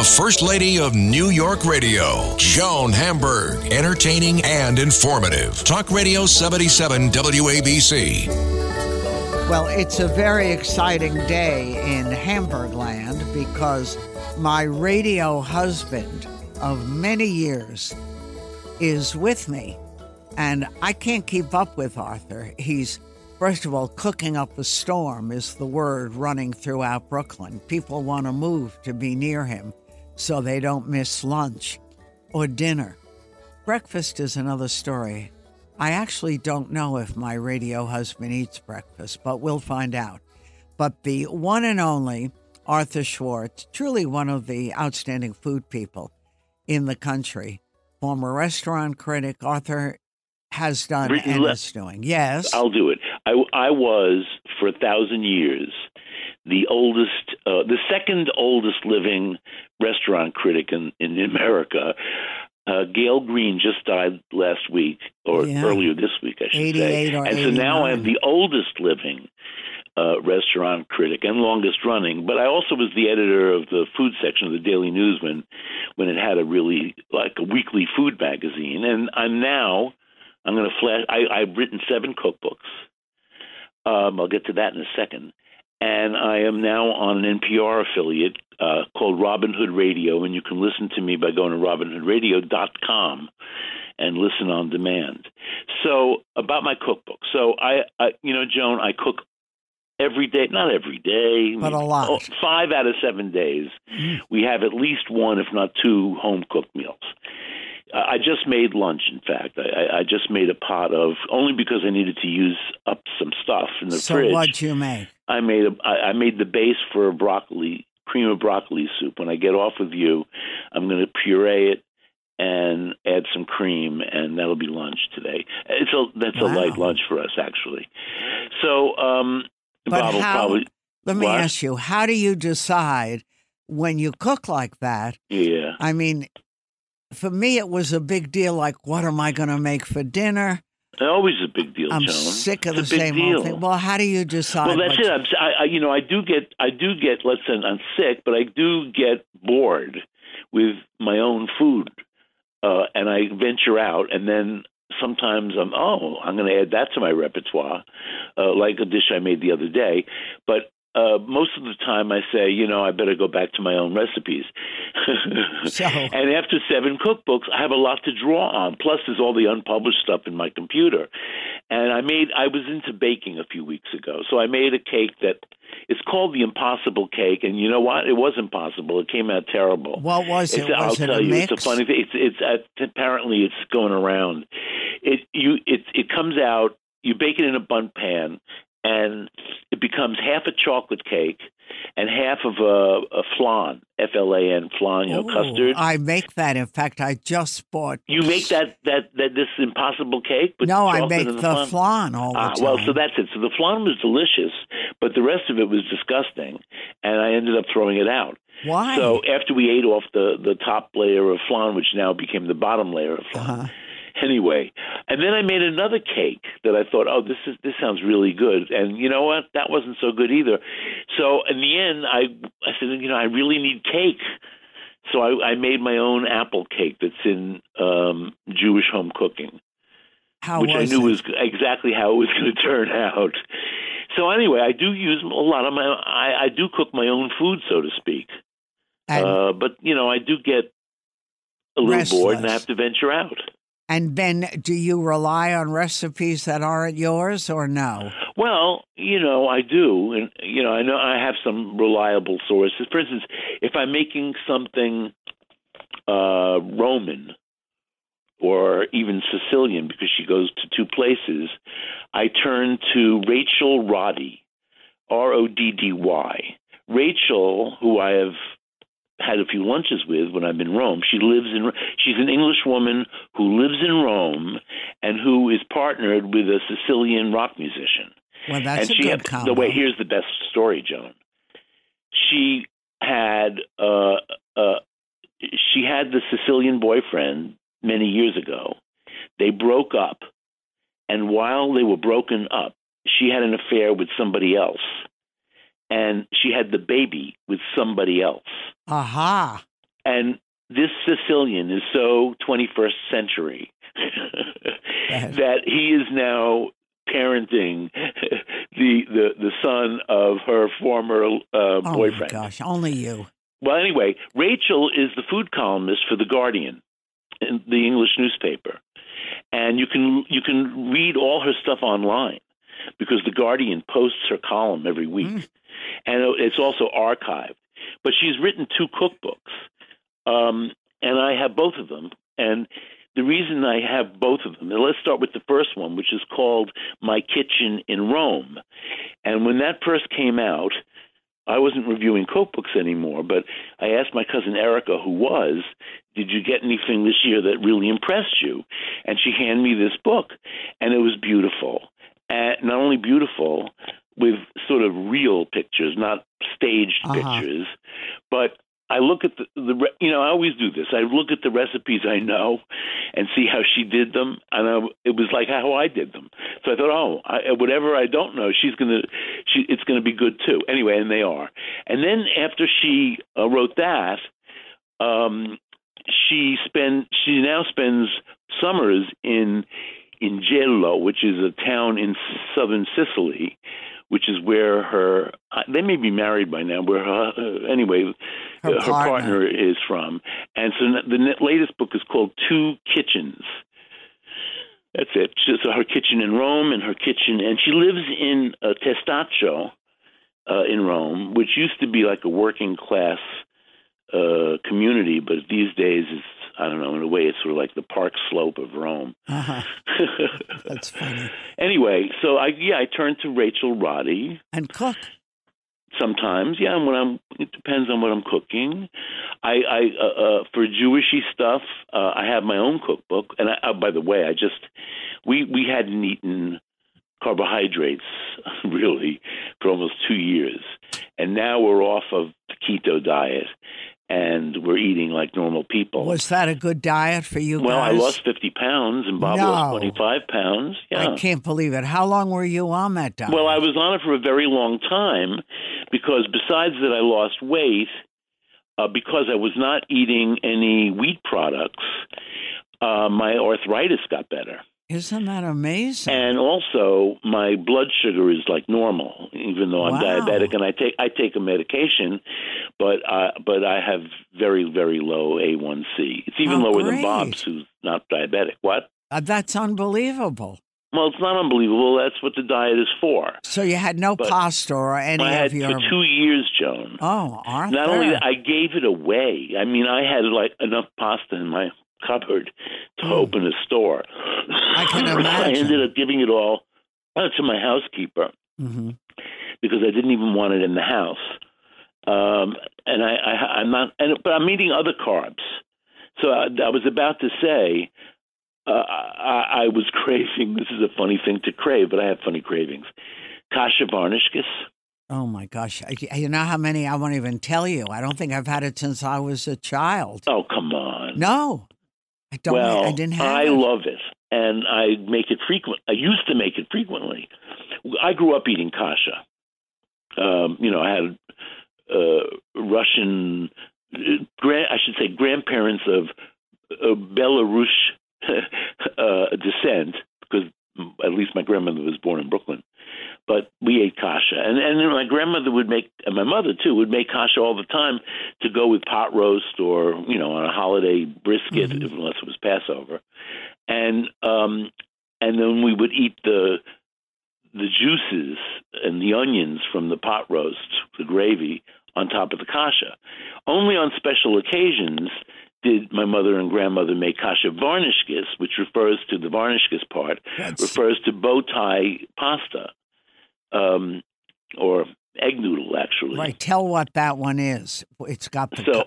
The First Lady of New York Radio, Joan Hamburg, entertaining and informative. Talk Radio 77 WABC. Well, it's a very exciting day in Hamburg land because my radio husband of many years is with me. And I can't keep up with Arthur. He's, first of all, cooking up a storm, is the word running throughout Brooklyn. People want to move to be near him so they don't miss lunch or dinner. Breakfast is another story. I actually don't know if my radio husband eats breakfast, but we'll find out. But the one and only Arthur Schwartz, truly one of the outstanding food people in the country, former restaurant critic, Arthur has done and is doing. Yes. I'll do it. I, I was, for a thousand years, the oldest, uh, the second oldest living restaurant critic in, in America. Uh, Gael Greene just died last week, or yeah. earlier this week, I should say. and so now I'm the oldest living uh, restaurant critic and longest running. But I also was the editor of the food section of the Daily Newsman when it had a really like a weekly food magazine. And I'm now I'm going to flash. I, I've written seven cookbooks. Um, I'll get to that in a second and I am now on an NPR affiliate uh, called Robin Hood Radio, and you can listen to me by going to robinhoodradio.com and listen on demand. So about my cookbook. So I, I you know, Joan, I cook every day, not every day, but a lot. Oh, five out of seven days, mm. we have at least one, if not two, home cooked meals. I just made lunch. In fact, I, I just made a pot of only because I needed to use up some stuff in the so fridge. So what'd you make? I made a I made the base for a broccoli cream of broccoli soup. When I get off with you, I'm going to puree it and add some cream, and that'll be lunch today. It's a that's wow. a light lunch for us actually. So, um, but Bob how, probably. Let me what? ask you: How do you decide when you cook like that? Yeah. I mean, for me, it was a big deal. Like, what am I going to make for dinner? Always a big deal. I'm Joan. sick of it's the same deal. old thing. Well, how do you decide? Well, that's it. I'm, I, you know, I do get, I do get. Let's say I'm sick, but I do get bored with my own food, uh, and I venture out, and then sometimes I'm, oh, I'm going to add that to my repertoire, uh, like a dish I made the other day. But uh, most of the time I say, you know, I better go back to my own recipes. so. And after seven cookbooks, I have a lot to draw on. Plus, there's all the unpublished stuff in my computer. And I made, I was into baking a few weeks ago. So I made a cake that it's called the Impossible Cake. And you know what? It was impossible. It came out terrible. What was it's, it? I'll was tell it you, mix? it's a funny thing. It's, it's uh, apparently it's going around. It you it it comes out you bake it in a Bundt pan and it becomes half a chocolate cake and half of a, a flan, F L A N, flan, you know, Ooh, custard. I make that. In fact, I just bought. You make that that that this impossible cake? No, I make the, flan? flan all the Ah, time. well, so that's it. So the flan was delicious, but the rest of it was disgusting, and I ended up throwing it out. Why? So after we ate off the the top layer of flan, which now became the bottom layer of flan, Uh-huh. Anyway. And then I made another cake that I thought, oh, this is this sounds really good. And you know what? That wasn't so good either. So in the end, I I said, you know, I really need cake. So I, I made my own apple cake that's in um, Jewish home cooking, How which I knew it? was exactly how it was going to turn out. So anyway, I do use a lot of my. I, I do cook my own food, so to speak. And, uh, but you know, I do get a little bored and I have to venture out. And then, do you rely on recipes that aren't yours or no? Well, you know, I do, and you know, I know I have some reliable sources. For instance, if I'm making something uh, Roman or even Sicilian, because she goes to two places, I turn to Rachel Roddy, R O D D Y. Rachel, who I have had a few lunches with when I'm in Rome. She lives in. She's an English woman who lives in Rome and who is partnered with a Sicilian rock musician. Well, that's and a she good had, combo. The way here's the best story, Joan. She had uh, uh, she had the Sicilian boyfriend many years ago. They broke up, and while they were broken up, she had an affair with somebody else, and she had the baby with somebody else. Aha. And this Sicilian is so 21st century that he is now parenting the the the son of her former uh, Oh my boyfriend. gosh, only you. Well, anyway, Rachel is the food columnist for the Guardian, the English newspaper, and you can you can read all her stuff online because the Guardian posts her column every week, Mm. and it's also archived. But she's written two cookbooks, um, and I have both of them. And the reason I have both of them, and let's start with the first one, which is called My Kitchen in Rome. And when that first came out, I wasn't reviewing cookbooks anymore, but I asked my cousin Erica, who was, Did you get anything this year that really impressed you? And she handed me this book, and it was beautiful. And not only beautiful, with sort of real pictures, not staged Uh-huh. pictures, but I look at the, the you know I always do this. I look at the recipes I know and see how she did them, and I, it was like how I did them. So I thought, oh, I, whatever I don't know, she's gonna, she, it's gonna be good too. Anyway, and they are. And then after she uh, wrote that, um, she spend she now spends summers in in Gela, which is a town in southern Sicily, which is where her uh, they may be married by now. Where her uh, anyway, Her uh, her partner. partner is from, and so the latest book is called Two Kitchens. That's it. So so her kitchen in Rome and her kitchen, and she lives in uh, Testaccio uh, in Rome, which used to be like a working class uh, community, but these days it's I don't know. In a way, it's sort of like the Park Slope of Rome. Uh-huh. That's funny. anyway, so I yeah I turn to Rachel Roddy And cook. sometimes. Yeah, and when I'm it depends on what I'm cooking. I I uh, uh, for Jewishy stuff, uh, I have my own cookbook. And I, uh, by the way, I just we we hadn't eaten carbohydrates really for almost two years, and now we're off of the keto diet. And we're eating like normal people. Was that a good diet for you well, I lost 50 pounds, and Bob No. lost 25 pounds. Yeah. I can't believe it. How long were you on that diet? Well, I was on it for a very long time because besides that, I lost weight uh, because I was not eating any wheat products. Uh, my arthritis got better, Isn't that amazing? and also my blood sugar is like normal, even though I'm Wow. diabetic and I take I take a medication, but uh, but I have very very low A1C. It's even Oh, lower great. than Bob's, who's not diabetic. What? Uh, that's unbelievable. Well, it's not unbelievable. That's what the diet is for. So you had no But pasta or any I had of your. for two years, Joan. oh, Arthur. Not only that, I gave it away. I mean, I had like enough pasta in my cupboard to Mm. open a store. I can imagine. I ended up giving it all uh, to my housekeeper Mhm. because I didn't even want it in the house. Um, and I, I, I'm not, and, but I'm eating other carbs. So I, I was about to say, uh, I, I was craving. This is a funny thing to crave, but I have funny cravings. Kasha varnishkis. Oh my gosh! I- You know how many? I won't even tell you. I don't think I've had it since I was a child. Oh, come on. No, I don't. well, I didn't have I it. love it, and I make it frequent. I used to make it frequently. I grew up eating kasha. Um, you know, I had uh, Russian, uh, grand, I should say, grandparents of uh, Belarus uh, descent, because at least my grandmother was born in Brooklyn. But we ate kasha, and and my grandmother would make, and my mother too would make kasha all the time to go with pot roast or you know on a holiday brisket, Mhm. unless it was Passover, and um, and then we would eat the the juices and the onions from the pot roast, the gravy on top of the kasha. Only on special occasions did my mother and grandmother make kasha varnishkis, which refers to the varnishkis part, That's- refers to bow tie pasta um, or egg noodle, actually. Right. Tell what that one is. It's got the. So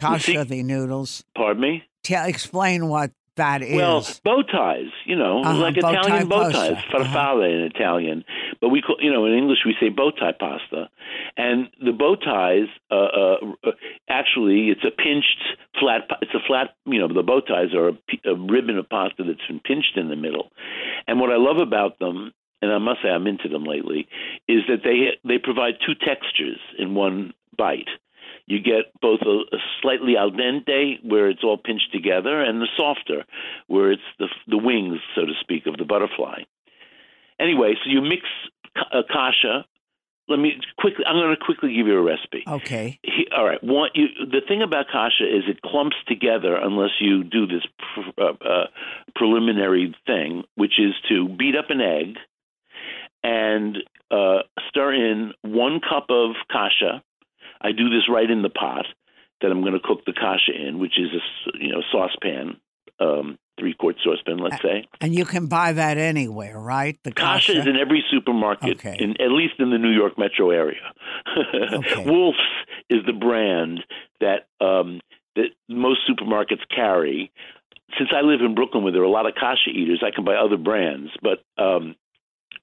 Kasha the noodles. Pardon me. Tell, explain what that is. Well, bow ties, you know, Uh-huh, like bow Italian bow ties, farfalle in Italian. But we call, you know, in English we say bow tie pasta. And the bow ties, uh, uh, uh, actually, it's a pinched flat. It's a flat, you know, the bow ties are a ribbon of pasta that's been pinched in the middle. And what I love about them, and I must say I'm into them lately, is that they they provide two textures in one bite. You get both a, a slightly al dente, where it's all pinched together, and the softer, where it's the the wings, so to speak, of the butterfly. Anyway, so you mix uh, kasha. Let me quickly. I'm going to quickly give you a recipe. okay. He, all right. One, you, the thing about kasha is it clumps together unless you do this pr- uh, uh, preliminary thing, which is to beat up an egg and uh, stir in one cup of kasha. I do this right in the pot that I'm going to cook the kasha in, which is a you know saucepan, um, three quart saucepan, let's say. And you can buy that anywhere, right? The Kasha kasha. is in every supermarket, Okay. in at least in the New York metro area. Okay. Wolff's is the brand that um, that most supermarkets carry. Since I live in Brooklyn, where there are a lot of Kasha eaters, I can buy other brands, but um,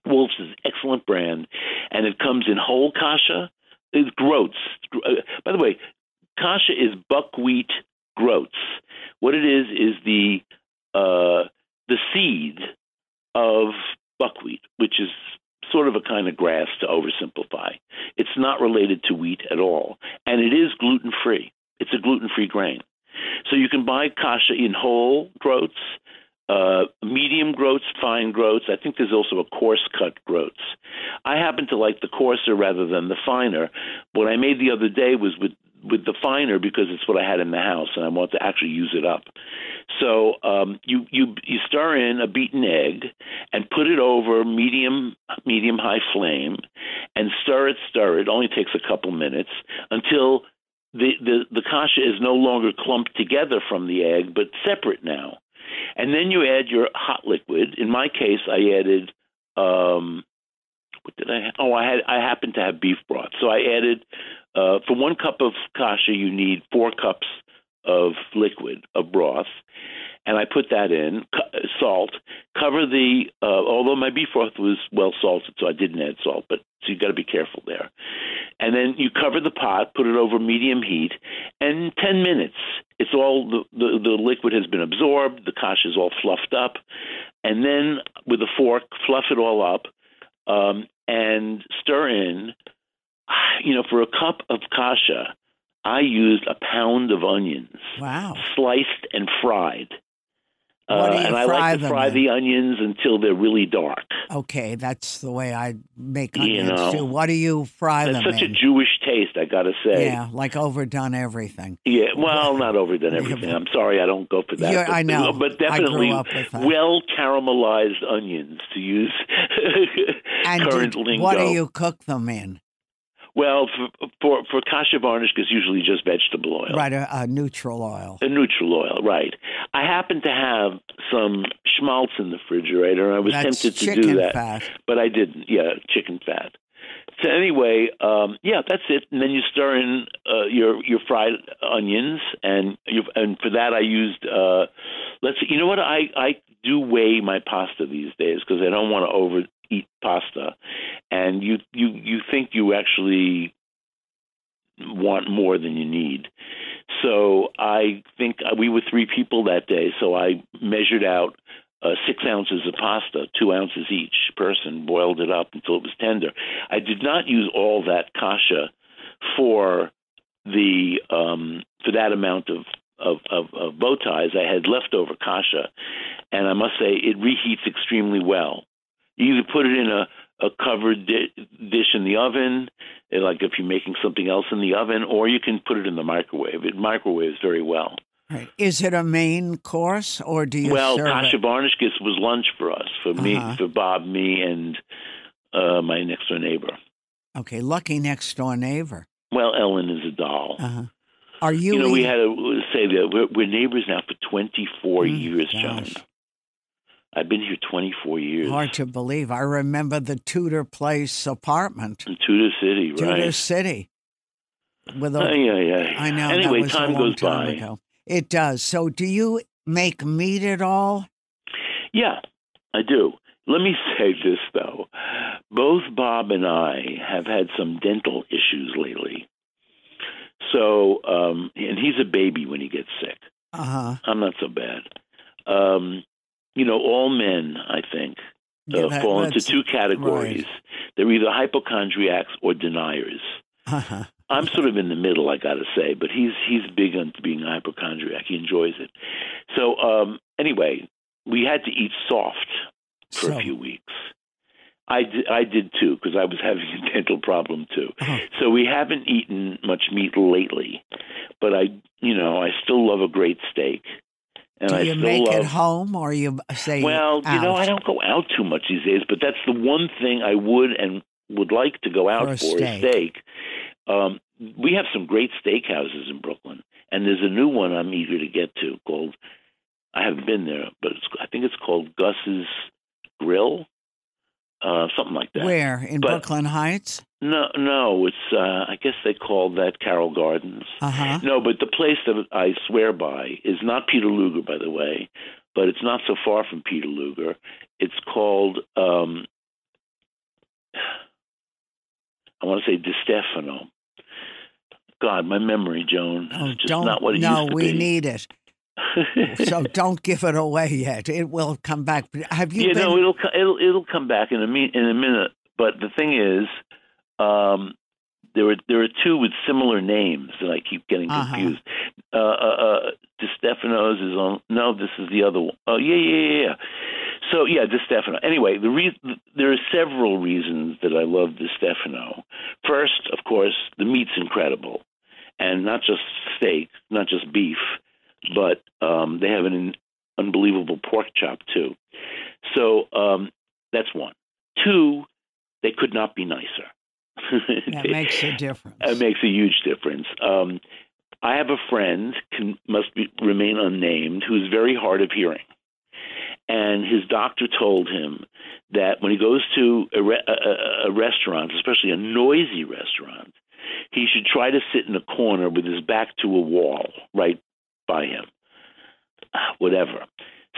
Wolff's is an excellent brand, and it comes in whole Kasha. It's groats. Uh, by the way, Kasha is buckwheat groats. What it is is the uh, the seed of buckwheat, which is sort of a kind of grass to oversimplify. It's not related to wheat at all, and it is gluten free. It's a gluten free grain. So you can buy kasha in whole groats, uh, medium groats, fine groats. I think there's also a coarse cut groats. I happen to like the coarser rather than the finer. What I made the other day was with with the finer because it's what I had in the house and I want to actually use it up. So um, you you you stir in a beaten egg and put it over medium medium high flame and stir it stir it. Only takes a couple minutes until the, the the kasha is no longer clumped together from the egg but separate now. And then you add your hot liquid. In my case, I added um, what did I? Oh, I had I happened to have beef broth, so I added uh, for one cup of kasha you need four cups of liquid of broth, and I put that in salt. Cover the uh, although my beef broth was well salted, so I didn't add salt, but so you got to be careful there. And then you cover the pot, put it over medium heat, and ten minutes. It's all the, the the liquid has been absorbed. The kasha is all fluffed up, and then with a fork, fluff it all up um, and stir in. You know, for a cup of kasha, I used a pound of onions, Wow. sliced and fried. Uh, you and I like to fry in? the onions until they're really dark. Okay, that's the way I make You onions know, too. What do you fry them in? That's them such a? Jewish taste, I got to say. yeah, like overdone everything. Yeah, well, not overdone everything. I'm sorry, I don't go for that. Yeah, but, I know. but definitely up with that. well caramelized onions to use current did- lingo. what do you cook them in? Well, for for, for kasha varnish, it's usually just vegetable oil. Right, a, a neutral oil. A neutral oil, right. I happen to have some schmaltz in the refrigerator, and I was That's tempted to do that, fat. but I didn't. Yeah, chicken fat. So anyway, um, yeah, that's it. And then you stir in uh, your your fried onions, and you and for that I used. Uh, let's see, you know what I I do weigh my pasta these days because I don't want to overeat pasta, and you you you think you actually want more than you need. So I think we were three people that day. So I measured out uh, six ounces of pasta, two ounces each person, boiled it up until it was tender. I did not use all that kasha for the um, for that amount of of, of, of bow ties. I had leftover kasha, and I must say it reheats extremely well. You either put it in a a covered di- dish in the oven, eh, like if you're making something else in the oven, or you can put it in the microwave. It microwaves very well. Right. Is it a main course or do you well, serve kasha it? varnishkis was lunch for us, for me, Uh-huh. for Bob, me, and uh, my next door neighbor. Okay, lucky next door neighbor. Well, Ellen is a doll. Uh-huh. Are you? you know, we had to say that we're, we're neighbors now for 24 Mm, years, Joan. I've been here 24 years. Hard to believe. I remember the Tudor Place apartment, In Tudor City, Tudor right? Tudor City. With a, Uh, yeah, yeah. I know. that Anyway, time long goes time by. ago. It does. So, do you make meat at all? Yeah, I do. Let me say this though. Both Bob and I have had some dental issues lately. So, um, and he's a baby when he gets sick. Uh huh. I'm not so bad. Um, you know, all men, I think, uh, fall into two categories. They're either hypochondriacs or deniers. Uh-huh. I'm sort of in the middle, I got to say, but he's he's big on being a hypochondriac. He enjoys it. So um, anyway, we had to eat soft for So- a few weeks. I did, I did too because I was having a dental problem too. Oh. So we haven't eaten much meat lately, but I, you know, I still love a great steak, and Do I you make love. it home or you say Well, you know, I don't go out too much these days, but that's the one thing I would and would like to go out For a for steak. is steak. Um, we have some great steakhouses in Brooklyn, and there's a new one I'm eager to get to called. I haven't been there, but it's, I think it's called Gus's Grill, uh, something like that. Where in But- Brooklyn Heights? No, no, it's. Uh, I guess they call that Carroll Gardens. Uh huh. No, but the place that I swear by is not Peter Luger, by the way, but it's not so far from Peter Luger. It's called, um, I want to say Di Stefano. God, my memory, Joan, Oh, is just don't. not what it no, used to we be. need it. So don't give it away yet. It will come back. Have you yeah, been? no, it'll it'll it'll come back in a mi- in a minute. But the thing is, um, there are there are two with similar names, and I keep getting Uh-huh. confused. Uh, uh, uh, Di Stefano's is on. No, this is the other one. Oh, yeah, yeah, yeah, yeah. So yeah, Di Stefano. Anyway, the reason there are several reasons that I love Di Stefano. First, of course, the meat's incredible, and not just steak, not just beef, but um, they have an unbelievable pork chop too. So um, that's one. Two, they could not be nicer. that makes a difference. It makes a huge difference. Um, I have a friend can must be, remain unnamed who's very hard of hearing, and his doctor told him that when he goes to a, re- a, a- restaurant, especially a noisy restaurant, he should try to sit in a corner with his back to a wall right by him. Ah, Whatever.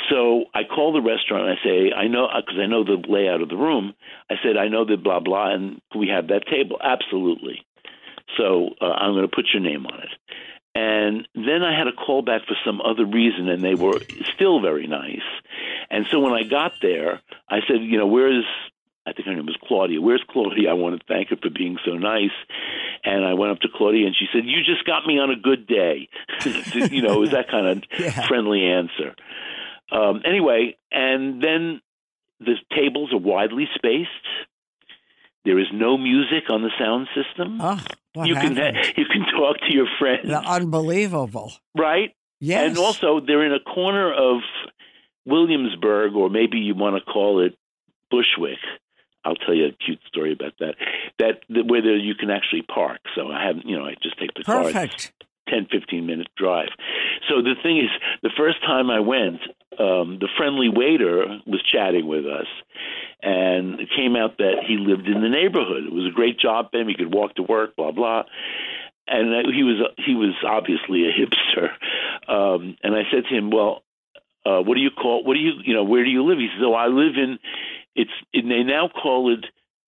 So I call the restaurant and I say, I know, because I know the layout of the room. I said, I know the blah, blah, and we have that table? Absolutely. So uh, I'm going to put your name on it. And then I had a call back for some other reason, and they were still very nice. And so when I got there, I said, you know, where's, I think her name was Claudia. Where's Claudia? I want to thank her for being so nice. And I went up to Claudia, and she said, you just got me on a good day. you know, it was that kind of Yeah. friendly answer. Um, anyway, and then the tables are widely spaced. There is no music on the sound system. Oh, you can happened? you can talk to your friends, The unbelievable. right? Yes. And also, they're in a corner of Williamsburg, or maybe you want to call it Bushwick. I'll tell you a cute story about that. That, that where there, you can actually park. So I haven't, you know, I just take the car. Perfect. 10, 15 minute drive. So the thing is, the first time I went, um, the friendly waiter was chatting with us, and it came out that he lived in the neighborhood. It was a great job for him. He could walk to work, blah blah. And he was he was obviously a hipster. Um, and I said to him, "Well, uh, what do you call? What do you you know? Where do you live?" He says, "Oh, I live in. It's and they now call it."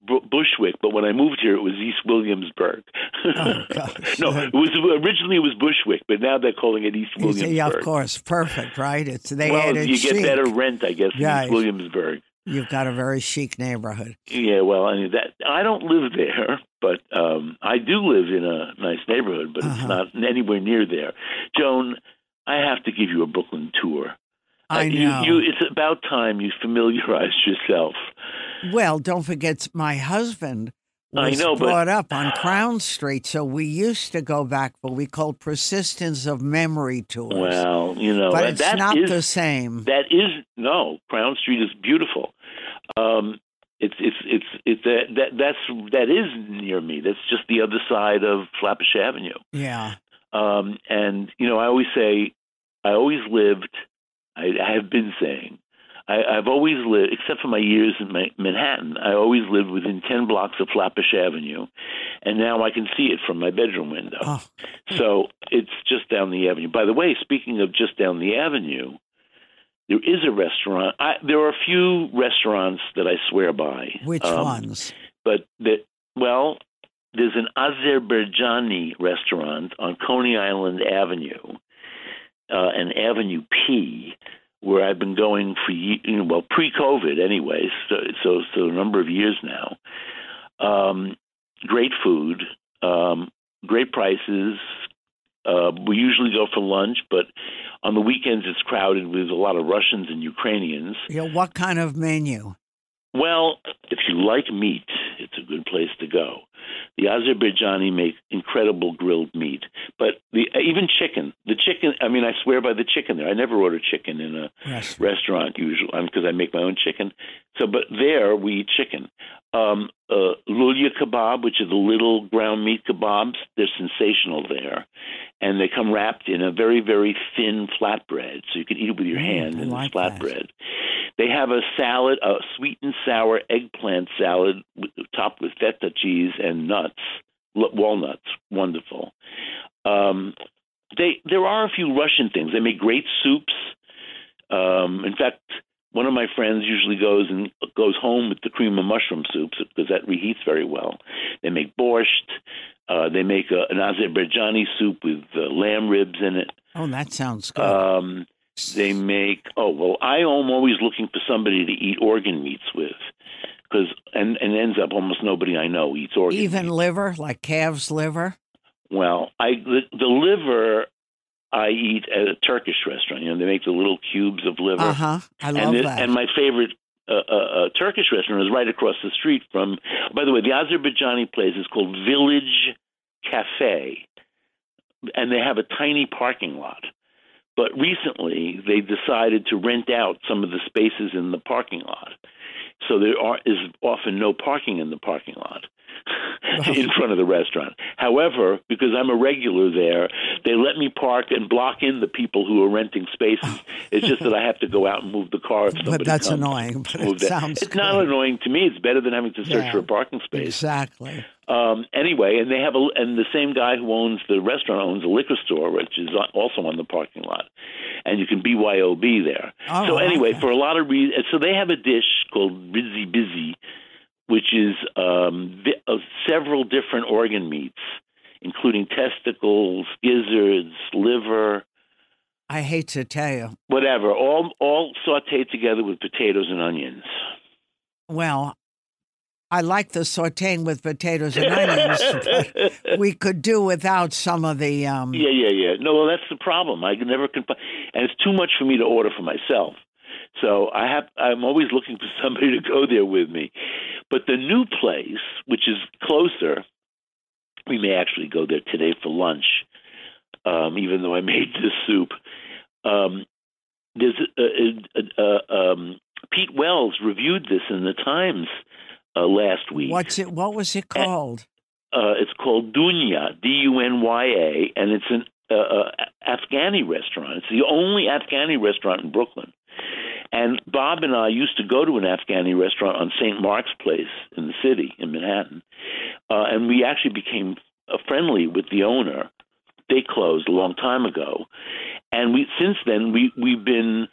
Bu- Bushwick, but when I moved here, it was East Williamsburg. Oh, no, it was originally it was Bushwick, but now they're calling it East Williamsburg. yeah, of course, perfect, right? It's they well, added you get chic. better rent, I guess, in East Williamsburg. You've got a very chic neighborhood. Yeah, well, I mean that I don't live there, but um, I do live in a nice neighborhood, but Uh-huh. it's not anywhere near there. Joan, I have to give you a Brooklyn tour. I Uh, you- know. You, it's about time you familiarized yourself. Well, don't forget, my husband I was know, but- brought up on Crown Street, so we used to go back, but we called persistence of memory tours. Well, you know, but it's that not is- the same. That is no. Crown Street is beautiful. Um, it's it's it's it's that that that's that is near me. That's just the other side of Flatbush Avenue. yeah. Um, and you know, I always say, I always lived. I, I have been saying, I, I've always lived, except for my years in my, Manhattan, I always lived within 10 blocks of Flatbush Avenue, and now I can see it from my bedroom window. Oh. So it's just down the avenue. By the way, speaking of just down the avenue, there is a restaurant. I, there are a few restaurants that I swear by. Which Um, ones? But that, well, there's an Azerbaijani restaurant on Coney Island Avenue, uh, and Avenue P, where I've been going for ye- you know, well pre-COVID, anyways. So, so so a number of years now. Um, great food, um, great prices. Uh, we usually go for lunch, but on the weekends it's crowded with a lot of Russians and Ukrainians. Yeah, what kind of menu? Well, if you like meat, it's a good place to go. The Azerbaijani make incredible grilled meat, but the even chicken. The chicken. I mean, I swear by the chicken there. I never order chicken in a Yes. restaurant usually because I make my own chicken. So, but there we eat chicken. Um, uh, lulia kebab, which are the little ground meat kebabs, they're sensational there, and they come wrapped in a very very thin flatbread, so you can eat it with your Mm, hand I in like flatbread. They have a salad, a sweet and sour eggplant salad topped with feta cheese and nuts, walnuts. Wonderful. Um, they there are a few Russian things. They make great soups. Um, in fact, one of my friends usually goes and goes home with the cream of mushroom soups because that reheats very well. They make borscht. Uh, they make a, an Azerbaijani soup with uh, lamb ribs in it. Oh, that sounds good. Um, they make oh well, I am always looking for somebody to eat organ meats with, because and and ends up almost nobody I know eats organ. Even meat. liver, like calf's liver. well, I the, the liver I eat at a Turkish restaurant. You know, they make the little cubes of liver. Uh huh. I love and, the- that. and my favorite uh, uh, uh, Turkish restaurant is right across the street from. By the way, the Azerbaijani place is called Village Cafe, and they have a tiny parking lot. But recently, they decided to rent out some of the spaces in the parking lot, so there are, is often no parking in the parking lot. in front of the restaurant. However, because I'm a regular there, they let me park and block in the people who are renting spaces. It's just that I have to go out and move the car if somebody but that's comes. annoying. But it that. sounds It's good. not annoying to me. It's better than having to search Yeah. for a parking space. Exactly. Um, anyway, and they have a and the same guy who owns the restaurant owns a liquor store, which is also on the parking lot, and you can BYOB there. Oh, so anyway, okay. for a lot of reasons, so they have a dish called Busy Busy, which is um, vi- uh, several different organ meats, including testicles, gizzards, liver, I hate to tell you. whatever, all all sautéed together with potatoes and onions. Well, I like the sauteing with potatoes and onions, we could do without some of the. Um, Yeah, yeah, yeah. No, well, that's the problem. I can never can, and it's too much for me to order for myself. So I have. I'm always looking for somebody to go there with me. But the new place, which is closer, we may actually go there today for lunch. Um, even though I made this soup, um, there's a, a, a, a, um, Pete Wells reviewed this in the Times uh, last week. What's it? What was it called? Uh, it's called Dunya, D U N Y A, and it's an uh, Afghani restaurant. It's the only Afghani restaurant in Brooklyn. And Bob and I used to go to an Afghani restaurant on St. Mark's Place in the city in Manhattan, uh, and we actually became friendly with the owner. They closed a long time ago, and we since then we we've been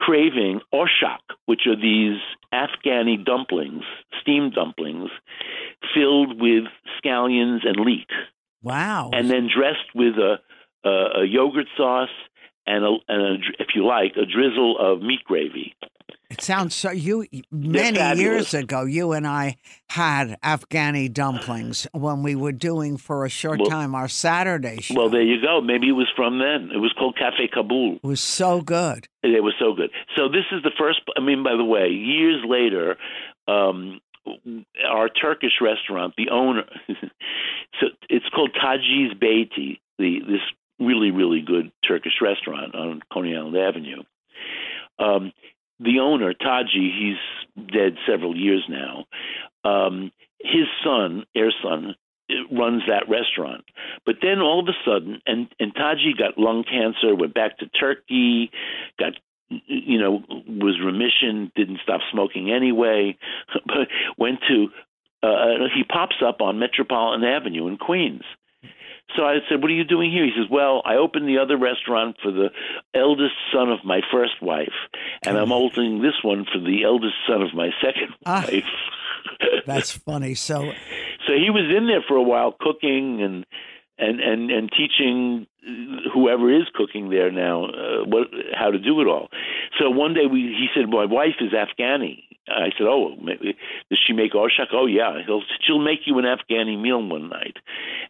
craving oshak, which are these Afghani dumplings, steamed dumplings, filled with scallions and leek, Wow. and then dressed with a, a, a yogurt sauce and, a, and a, if you like, a drizzle of meat gravy. It sounds so. You many years ago, you and I had Afghani dumplings when we were doing for a short Well- time our Saturday show. Well, there you go. Maybe it was from then. It was called Cafe Kabul. it was so good. It was so good. So this is the first. I mean, by the way, years later, um, our Turkish restaurant, the owner, so it's called Taci's Beyti. The this really really good Turkish restaurant on Coney Island Avenue. Um, the owner Taci, he's dead several years now. Um, his son, Air son, runs that restaurant. But then all of a sudden, and and Taci got lung cancer, went back to Turkey, got you know, was remission, didn't stop smoking anyway, but went to. Uh, he pops up on Metropolitan Avenue in Queens. So I said, "What are you doing here?" He says, "Well, I opened the other restaurant for the eldest son of my first wife, and I'm opening this one for the eldest son of my second Ah. wife." That's funny. So, so he was in there for a while cooking and and and and teaching whoever is cooking there now uh, what how to do it all. So one day we he said my wife is Afghani. I said, "Oh, maybe, does she make orshak?" "Oh, yeah. He'll, she'll make you an Afghani meal one night."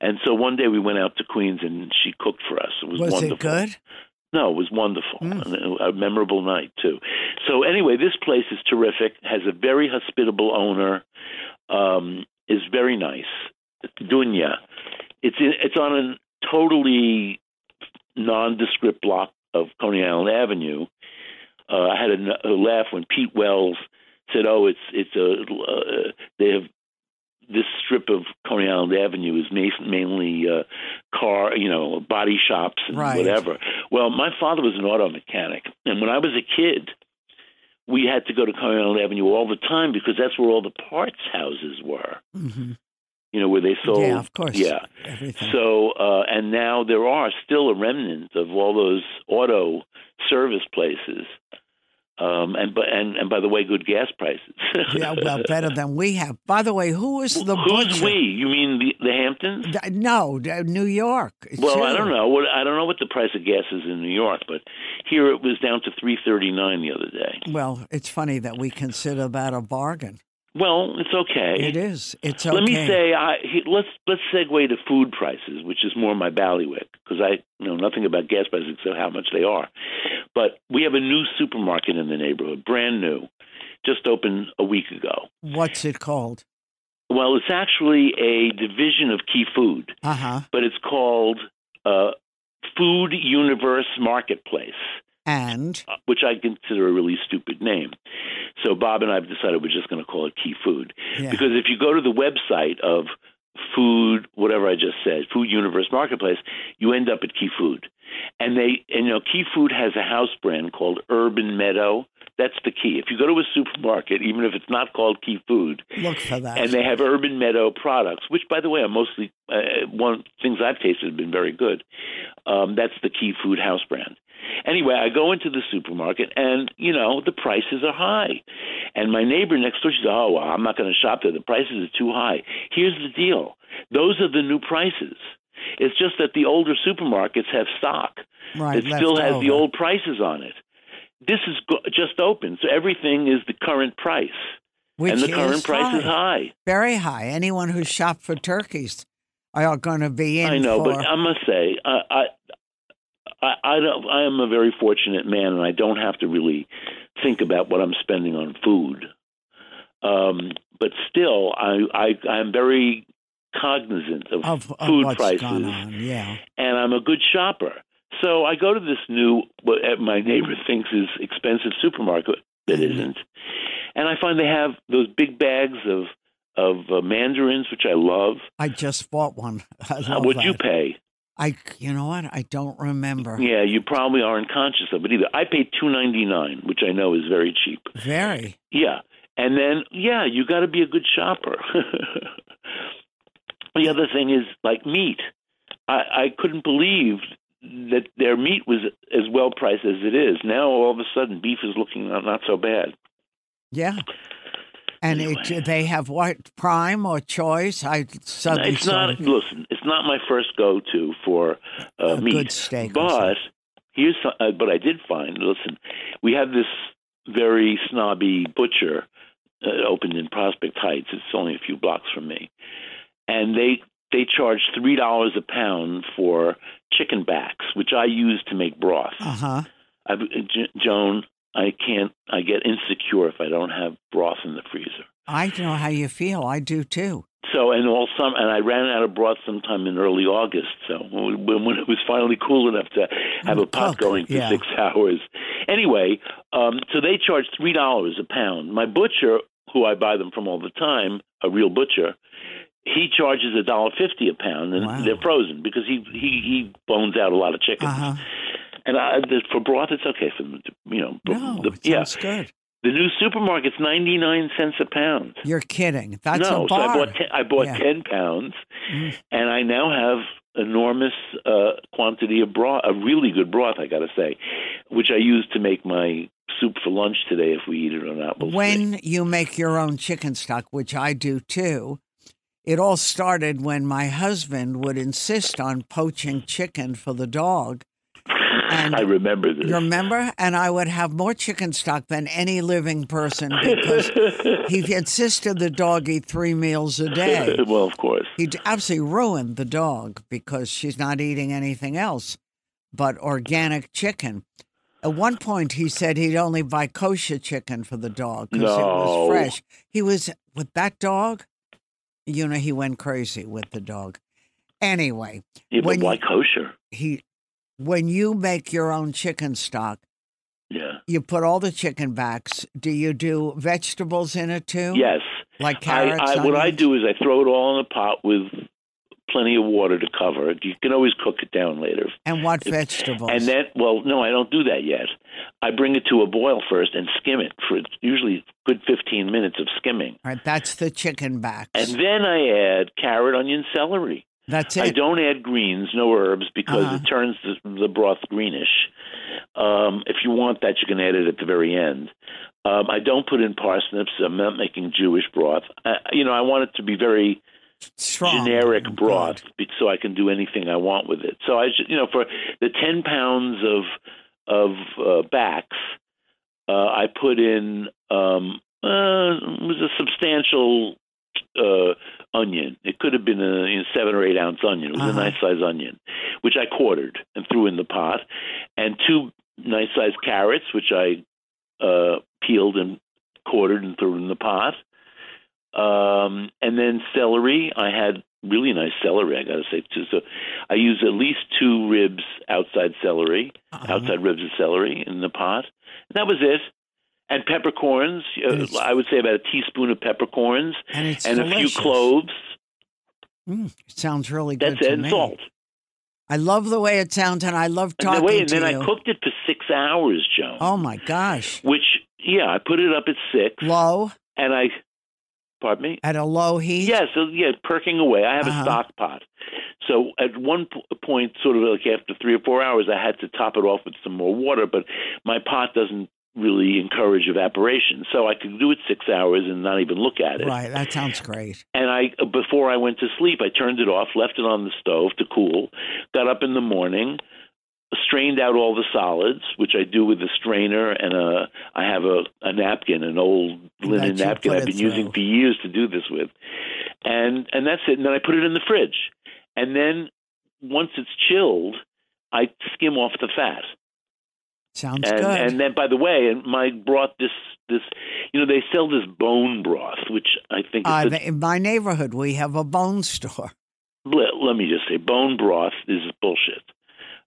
And so one day we went out to Queens and she cooked for us. It was, was wonderful. it good? No, it was wonderful. Mm. A memorable night too. So anyway, this place is terrific. Has a very hospitable owner. Um, is very nice. Dunya. It's in, it's on a totally nondescript block of Coney Island Avenue. Uh, I had a, a laugh when Pete Wells said, "Oh, it's it's a uh, they have." This strip of Coney Island Avenue is ma- mainly uh, car, you know, body shops and Right. whatever. Well, my father was an auto mechanic, and when I was a kid, we had to go to Coney Island Avenue all the time because that's where all the parts houses were. hmm You know, where they sold. yeah, of course. Yeah. Everything. So, uh, and now there are still a remnant of all those auto service places. Um, and, but- and and by the way, good gas prices. yeah, well, better than we have. By the way, who is the Who's butcher? we? You mean the, the Hamptons? D- No, d- New York. Well, I don't know. What I don't know what the price of gas is in New York, but here it was down to three thirty nine the other day. Well, it's funny that we consider that a bargain. Well, it's okay. It is. It's okay. Let me say, I, he, let's let's segue to food prices, which is more my bailiwick because I know nothing about gas prices except how much they are. But we have a new supermarket in the neighborhood, brand new, just opened a week ago. What's it called? Well, it's actually a division of Key Food, Uh huh. but it's called uh, Food Universe Marketplace. And uh, which I consider a really stupid name. So Bob and I have decided we're just going to call it Key Food yeah. because if you go to the website of Food, whatever I just said, Food Universe Marketplace, you end up at Key Food, and they, and, you know, Key Food has a house brand called Urban Meadow. That's the key. If you go to a supermarket, even if it's not called Key Food, look for that. and they have Urban Meadow products, which, by the way, are mostly uh, one things I've tasted have been very good. Um, that's the Key Food house brand. Anyway, I go into the supermarket, and you know the prices are high. And my neighbor next door, she said, "Oh, well, I'm not going to shop there. The prices are too high." Here's the deal: those are the new prices. It's just that the older supermarkets have stock right. that still has the old prices on it. This is go- just open, so everything is the current price, Which and the current is price high. is high. Very high. Anyone who shopped for turkeys are going to be in I know, for. but I must say, I, I, I don't. I am a very fortunate man, and I don't have to really think about what I'm spending on food. Um, but still, I, I, I'm very cognizant of, of, of food prices. Yeah. and I'm a good shopper. So I go to this new, what my neighbor thinks is expensive supermarket that Mhm. isn't, and I find they have those big bags of of uh, mandarins, which I love. I just bought one. I How love would you pay? I, you know what? I don't remember. Yeah, you probably aren't conscious of it either. I paid two ninety nine, which I know is very cheap. Very. Yeah, and then yeah, you got to be a good shopper. the other thing is like meat. I, I couldn't believe that their meat was as well priced as it is. Now all of a sudden, beef is looking not, not so bad. Yeah. And it, they have what prime or choice? I suddenly it's not. of- Listen, it's not my first go to for uh, meat. good steak But here's some, uh, but I did find. Listen, we have this very snobby butcher uh, opened in Prospect Heights. It's only a few blocks from me, and they they charge three dollars a pound for chicken backs, which I use to make broth. Uh huh. Joan, I can't. I get insecure if I don't have broth in the freezer. I know how you feel. I do too. So and all some and I ran out of broth sometime in early August. So when, when it was finally cool enough to have a pot going for yeah. six hours. Anyway, um, so they charge three dollars a pound. My butcher, who I buy them from all the time, a real butcher, he charges a dollar fifty a pound, and Wow. they're frozen because he he he bones out a lot of chickens. Uh huh. And I, the, for broth, it's okay for them. To, you know, No, the, yeah. good. The new supermarket's ninety nine cents a pound. You're kidding. That's no, a so I bought ten, I bought Yeah. ten pounds, Mm. and I now have enormous uh, quantity of broth, a really good broth, I got to say, which I use to make my soup for lunch today if we eat it or not. When you make your own chicken stock, which I do too, it all started when my husband would insist on poaching chicken for the dog. And I remember this. You remember? And I would have more chicken stock than any living person because he insisted the dog eat three meals a day. well, of course. He absolutely ruined the dog because she's not eating anything else but organic chicken. At one point, he said he'd only buy kosher chicken for the dog because it was fresh. He was with that dog. You know, he went crazy with the dog. Anyway, Yeah, but why you- kosher? he when you make your own chicken stock, Yeah. you put all the chicken backs. Do you do vegetables in it too? Yes. like I, carrots. I, what I do is I throw it all in a pot with plenty of water to cover it. You can always cook it down later. And what vegetables? And then, well, no, I don't do that yet. I bring it to a boil first and skim it for usually a good 15 minutes of skimming. All right, that's the chicken backs. And then I add carrot, onion, celery. That's it. I don't add greens, no herbs, because Uh-huh. it turns the, the broth greenish. Um, if you want that, you can add it at the very end. Um, I don't put in parsnips. I'm not making Jewish broth. I, you know, I want it to be very Strong. generic broth, be- so I can do anything I want with it. So I, you know, for the ten pounds of of uh, backs, uh, I put in um, uh, it was a substantial uh, onion. It could have been a you know, seven or eight ounce onion. It was Uh-huh. a nice size onion, which I quartered and threw in the pot, and two nice sized carrots, which I uh, peeled and quartered and threw in the pot. Um, and then celery. I had really nice celery, I got to say too. So I used at least two ribs outside celery, Uh-huh. outside ribs of celery in the pot. And that was it. And peppercorns. Uh, And I would say about a teaspoon of peppercorns and and a few cloves. Mm, it sounds really good That's it. And me. salt. I love the way it sounds, and I love And talking then, wait, and to then you. I cooked it for six hours, Joan. oh my gosh, Which, yeah, I put it up at six, low and I, pardon me. at a low heat. Yeah, so yeah, perking away. I have Uh-huh. a stock pot. So at one p- point, sort of like after three or four hours, I had to top it off with some more water, but my pot doesn't really encourage evaporation. So I could do it six hours and not even look at it. Right, that sounds great. And I, before I went to sleep, I turned it off, left it on the stove to cool, got up in the morning, strained out all the solids, which I do with a strainer and a, I have a, a napkin, an old linen napkin I've been using for years to do this with. And, and that's it. And then I put it in the fridge. And then once it's chilled, I skim off the fat. Sounds And, good. and then, by the way, and my broth, this, this, you know, they sell this bone broth, which I think is uh, the in my neighborhood, we have a bone store. let, let me just say, bone broth is bullshit.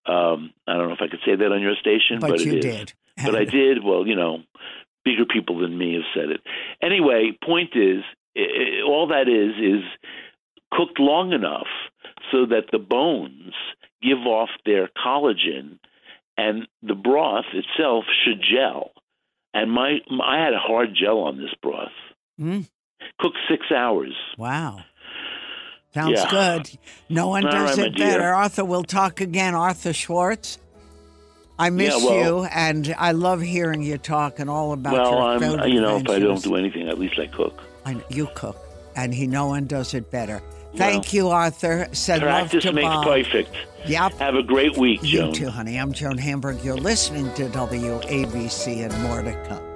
Um, I don't know if I could say that on your station, But but, you it is. did. But I did. Well, you know, bigger people than me have said it. Anyway, point is, i i all that is is cooked long enough so that the bones give off their collagen, and the broth itself should gel. And my, my I had a hard gel on this broth. Mm, Cooked six hours. wow. Sounds Yeah. good. No one All does right, it better. dear. Arthur, we'll talk again. Arthur Schwartz. I miss well- you, and I love hearing you talk and all about well, your I'm you know if I don't do anything, at least I cook. I you cook, and he no one does it better. Thank you, Arthur. Said Practice love to makes Bob. perfect. Yep. Have a great week, You too, honey. I'm Joan Hamburg. You're listening to WABC and more to come.